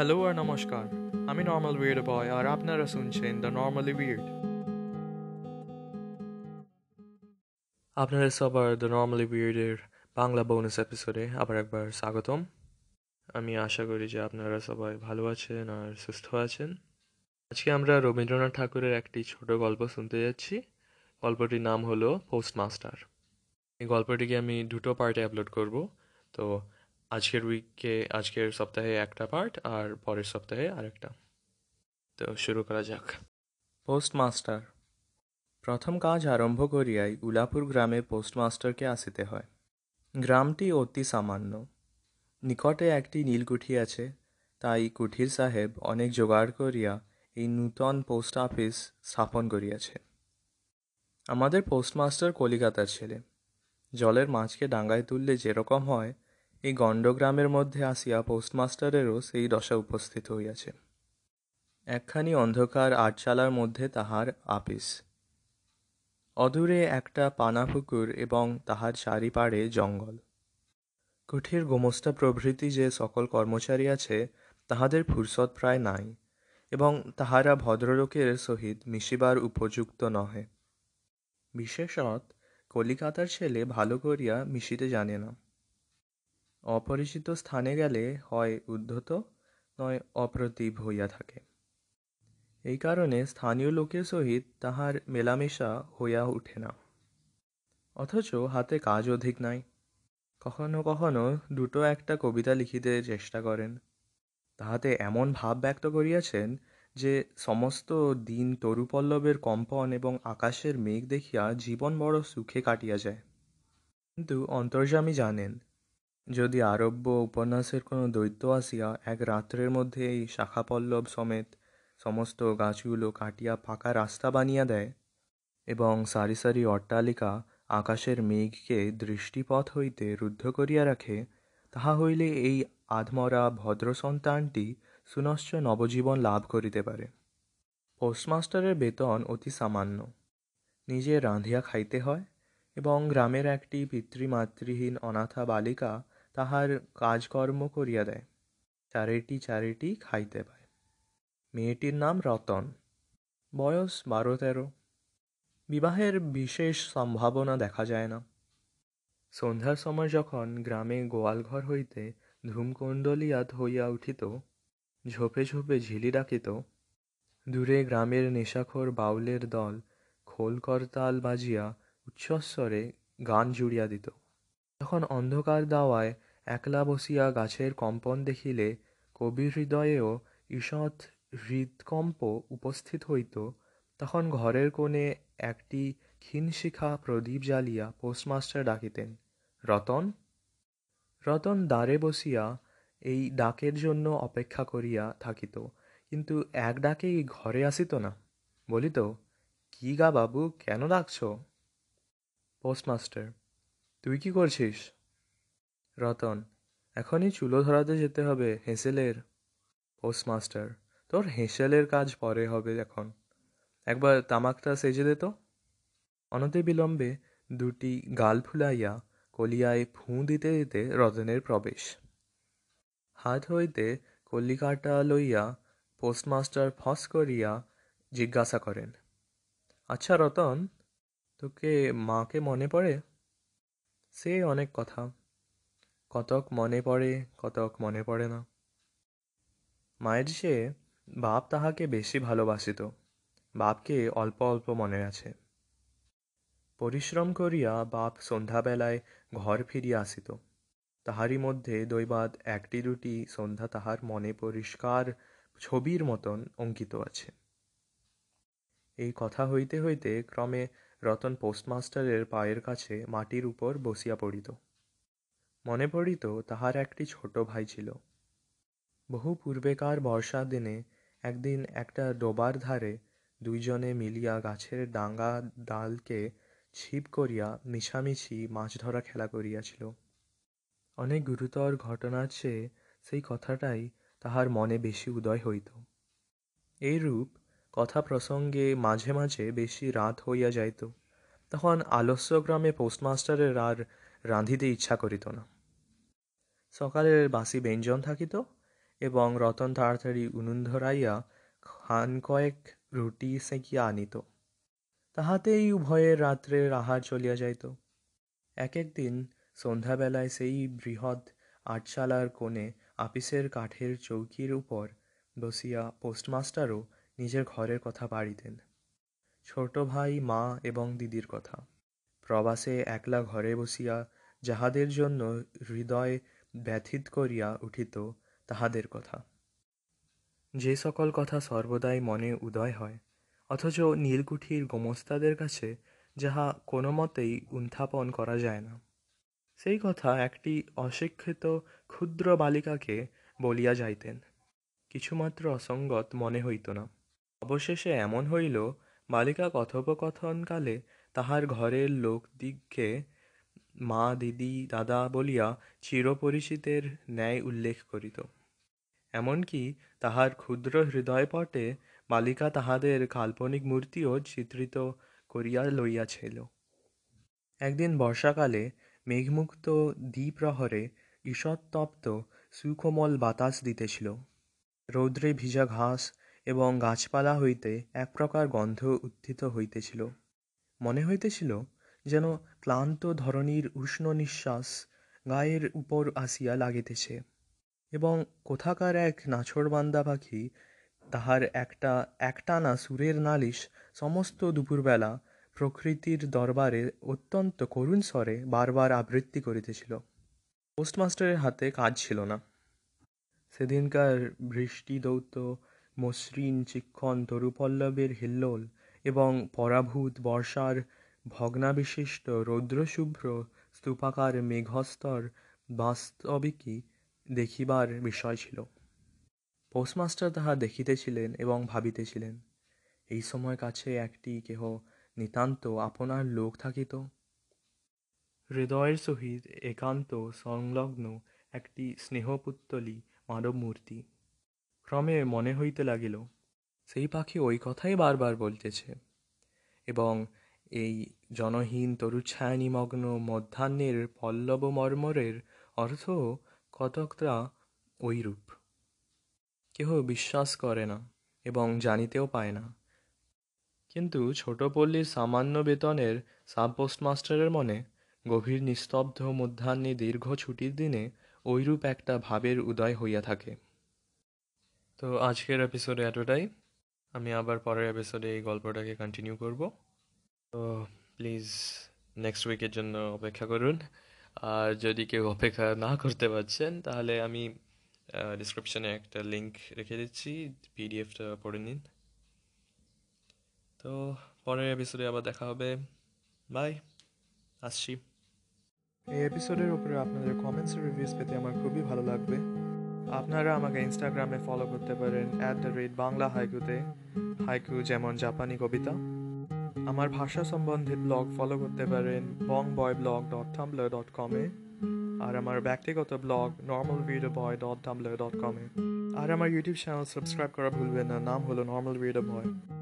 Hello আর নমস্কার। আমি normal weird বয় আর আপনারা শুনছেন দ্য নর্মালি উইয়ার্ড আপনারা সবার দ্য নর্মালি উইয়ার্ডের বাংলা বোনাস এপিসোডে আবার একবার স্বাগতম। আমি আশা করি যে আপনারা সবাই ভালো আছেন আর সুস্থ আছেন। আজকে আমরা রবীন্দ্রনাথ ঠাকুরের একটি ছোট গল্প শুনতে যাচ্ছি। গল্পটির নাম হলো পোস্টমাস্টার এই গল্পটিকে আমি দুটো পার্টে আপলোড করব। তো আজকের উইকে আজকের সপ্তাহে একটা পার্ট আর পরের সপ্তাহে আরেকটা। তো শুরু করা যাক। পোস্টমাস্টার প্রথম কাজ আরম্ভ করিয়াই উলাপুর গ্রামে পোস্টমাস্টারকে আসিতে হয়। গ্রামটি অতি সামান্য। নিকটে একটি নীলকুঠি আছে। তাই কুঠির সাহেব অনেক জোগাড় করিয়া এই নূতন পোস্ট অফিস স্থাপন করিয়াছে। আমাদের পোস্টমাস্টার কলিকাতার ছেলে। জলের মাছকে ডাঙ্গায় তুললে যেরকম হয় এই গণ্ডগ্রামের মধ্যে আসিয়া পোস্টমাস্টারেরও সেই দশা উপস্থিত হইয়াছে। একখানি অন্ধকার আটচালার মধ্যে তাহার আপিস। অদূরে একটা পানাপুকুর এবং তাহার চারিপাড়ে জঙ্গল। কুঠির গোমস্তা প্রভৃতি যে সকল কর্মচারী আছে, তাহাদের ফুরসত প্রায় নাই এবং তাহারা ভদ্রলোকের সহিত মিশিবার উপযুক্ত নহে। বিশেষত কলিকাতার ছেলে ভালো করিয়া মিশিতে জানে না। অপরিচিত স্থানে গেলে হয় উদ্ধত, নয় অপ্রতিভ হইয়া থাকে। এই কারণে স্থানীয় লোকের সহিত তাহার মেলামেশা হইয়া উঠে না। অথচ হাতে কাজ অধিক নাই। কখনো কখনো দুটো একটা কবিতা লিখিতে চেষ্টা করেন। তাহাতে এমন ভাব ব্যক্ত করিয়াছেন যে সমস্ত দিন তরুপল্লবের কম্পন এবং আকাশের মেঘ দেখিয়া জীবন বড় সুখে কাটিয়া যায়। কিন্তু অন্তর্যামী জানেন যদি আরব্য উপন্যাসের কোনো দৈত্য আসিয়া এক রাত্রের মধ্যে এই শাখাপল্লব সমেত সমস্ত গাছগুলো কাটিয়া ফাঁকা রাস্তা বানিয়া দেয় এবং সারি সারি অট্টালিকা আকাশের মেঘকে দৃষ্টিপথ হইতে রুদ্ধ করিয়া রাখে, তাহা হইলে এই আধমরা ভদ্র সন্তানটি সুনশ্চ নবজীবন লাভ করিতে পারে। পোস্টমাস্টারের বেতন অতি সামান্য। নিজে রাঁধিয়া খাইতে হয় এবং গ্রামের একটি পিতৃমাতৃহীন অনাথা বালিকা তাহার কাজকর্ম করিয়া দেয়। চারিটি চারিটি খাইতে পায়। মেয়েটির নাম রতন। বয়স বারো তেরো। বিবাহের বিশেষ সম্ভাবনা দেখা যায় না। সন্ধ্যার সময় যখন গ্রামে গোয়ালঘর হইতে ধূমকুণ্ডলিয়াত হইয়া উঠিত, ঝোপে ঝোপে ঝিলি ডাকিত, দূরে গ্রামের নেশাখোর বাউলের দল খোল করতাল বাজিয়া উচ্চস্বরে গান জুড়িয়া দিত। তখন অন্ধকার দাওয়ায় একলা বসিয়া গাছের কম্পন দেখিলে কবির হৃদয়েও ঈষৎ হৃদকম্প উপস্থিত হইত। তখন ঘরের কোণে একটি ক্ষীণশিখা প্রদীপ জ্বালিয়া পোস্টমাস্টার ডাকিতেন, রতন রতন দ্বারে বসিয়া এই ডাকের জন্য অপেক্ষা করিয়া থাকিত, কিন্তু এক ডাকেই ঘরে আসিত না। বলিত, কি গা বাবু, কেন ডাকছ? পোস্টমাস্টার তুই কি করছিস? রতন, এখনই চুলো ধরাতে যেতে হবে হেঁসেলের। পোস্টমাস্টার তোর হেঁসেলের কাজ পরে হবে এখন। একবার তামাকটা সেজে দে তো। অনতি বিলম্বে দুটি গাল ফুলাইয়া কলিয়ায় ফুঁ দিতে দিতে রতনের প্রবেশ। হাত হইতে কলিকাটা লইয়া পোস্টমাস্টার ফস করিয়া জিজ্ঞাসা করেন আচ্ছা রতন তোকে মাকে মনে পড়ে? সে অনেক কথা। কতক মনে পড়ে, কতক মনে পড়ে না। মায়ের সে বাপ তাহাকে বেশি ভালোবাসিত। বাপকে অল্প অল্প মনে আছে। পরিশ্রম করিয়া বাপ সন্ধ্যাবেলায় ঘর ফিরিয়া আসিত। তাহারই মধ্যে দৈবাত একটি দুটি সন্ধ্যা তাহার মনে পরিষ্কার ছবির মতন অঙ্কিত আছে। এই কথা হইতে হইতে ক্রমে রতন পোস্টমাস্টারের পায়ের কাছে মাটির উপর বসিয়া পড়িত। মনে পড়িত তাহার একটি ছোট ভাই ছিল। বহু পূর্বেকার বর্ষার দিনে একদিন একটা ডোবার ধারে দুইজনে মিলিয়া গাছের ডাঙ্গা ডালকে ছিপ করিয়া মিছামিছি মাছ ধরা খেলা করিয়াছিল। অনেক গুরুতর ঘটনার চেয়ে সেই কথাটাই তাহার মনে বেশি উদয় হইত। এইরূপ কথা প্রসঙ্গে মাঝে মাঝে বেশি রাত হইয়া যাইত, তখন আলস্যগ্রামে পোস্টমাস্টারের আর রাঁধিতে ইচ্ছা করিত না। সকালের বাসি ব্যঞ্জন থাকিত এবং রতন তাড়াতাড়ি উনুন ধরাইয়া খান কয়েক রুটি সেঁকিয়া আনিত। তাহাতেই উভয়ের রাত্রের আহার চলিয়া যাইত। এক একদিন সন্ধ্যাবেলায় সেই বৃহৎ আটচালার কোণে আপিসের কাঠের চৌকির উপর বসিয়া পোস্টমাস্টারও নিজের ঘরের কথা পাড়িতেন ছোট ভাই, মা এবং দিদির কথা। প্রবাসে একলা ঘরে বসিয়া যাহাদের জন্য হৃদয় ব্যথিত করিয়া উঠিত, তাহাদের কথা। যে সকল কথা সর্বদাই মনে উদয় হয়, অথচ নীলকুঠির গোমস্তাদের কাছে যাহা কোনো মতেই উত্থাপন করা যায় না। সেই কথা একটি অশিক্ষিত ক্ষুদ্র বালিকাকে বলিয়া যাইতেন। কিছুমাত্র অসঙ্গত মনে হইত না। অবশেষে এমন হইল, বালিকা কথোপকথনকালে তাহার ঘরের লোকদিগকে, মা, দিদি, দাদা বলিয়া চিরপরিচিতের ন্যায় উল্লেখ করিত। এমনকি তাহার ক্ষুদ্র হৃদয়পটে বালিকা তাহাদের কাল্পনিক মূর্তিও চিত্রিত করিয়া লইয়াছিল। একদিন বর্ষাকালে মেঘমুক্ত দ্বিপ্রহরে ঈষৎতপ্ত সুকোমল বাতাস দিতেছিল। রৌদ্রে ভিজা ঘাস এবং গাছপালা হইতে এক প্রকার গন্ধ উত্থিত হইতেছিল। মনে হইতেছিল যেন ক্লান্ত ধরণীর উষ্ণ নিঃশ্বাস গায়ের উপর আসিয়া লাগিতেছে এবং কোথাকার এক নাছোড়বান্দা পাখি, তাহার একটা একটানা সুরের নালিশ সমস্ত দুপুরবেলা প্রকৃতির দরবারে অত্যন্ত করুণ স্বরে বারবার আবৃত্তি করিতেছিল। পোস্টমাস্টারের হাতে কাজ ছিল না। সেদিনকার বৃষ্টিদৌত মসৃণ চিক্ষণ তরুপল্লবের হিল্লোল এবং পরাভূত বর্ষার ভগ্নাবিশিষ্ট রৌদ্রশুভ্র স্তূপাকার মেঘস্তর বাস্তবিকই দেখিবার বিষয় ছিল। পোস্টমাস্টার তাহা দেখিতেছিলেন এবং ভাবিতেছিলেন, এই সময় কাছে একটি কেহ নিতান্ত আপনার লোক থাকিত? হৃদয়ের সহিত একান্ত সংলগ্ন একটি স্নেহপুত্তলী মানবমূর্তি। ক্রমে মনে হইতে লাগিল, সেই পাখি ওই কথাই বারবার বলতেছে। এবং এই জনহীন তরুচ্ছায়া নিমগ্ন মধ্যাহ্নের পল্লব মর্মরের অর্থ কতকটা ঐরূপ। কেহ বিশ্বাস করে না এবং জানিতেও পায় না। কিন্তু ছোট পল্লীর সামান্য বেতনের সাব পোস্টমাস্টারের মনে গভীর নিস্তব্ধ মধ্যাহ্নে দীর্ঘ ছুটির দিনে ঐরূপ একটা ভাবের উদয় হইয়া থাকে। তো আজকের এপিসোডে এতটাই। আমি আবার পরের এপিসোডে এই গল্পটাকে কন্টিনিউ করব। তো প্লিজ নেক্সট উইকের জন্য অপেক্ষা করুন। আর যদি কেউ অপেক্ষা না করতে পারছেন, তাহলে আমি ডিসক্রিপশনে একটা লিঙ্ক রেখে দিচ্ছি। পিডিএফটা পড়ে নিন। তো পরের এপিসোডে আবার দেখা হবে। বাই আসছি। এই এপিসোডের উপরে আপনাদের কমেন্টস রিভিউস পেতে আমার খুবই ভালো লাগবে। আপনারা আমাকে ইনস্টাগ্রামে ফলো করতে পারেন অ্যাট দ্য রেট বাংলা হাইকুতে। হাইকু যেমন জাপানি কবিতা। আমার ভাষা সম্বন্ধে ব্লগ ফলো করতে পারেন bong boy blog dot tumblr dot কমে আর আমার ব্যক্তিগত blog normal video boy dot tumblr dot কমে আর আমার ইউটিউব চ্যানেল সাবস্ক্রাইব করা ভুলবেন না, নাম হলো নর্মাল ভিডিও বয়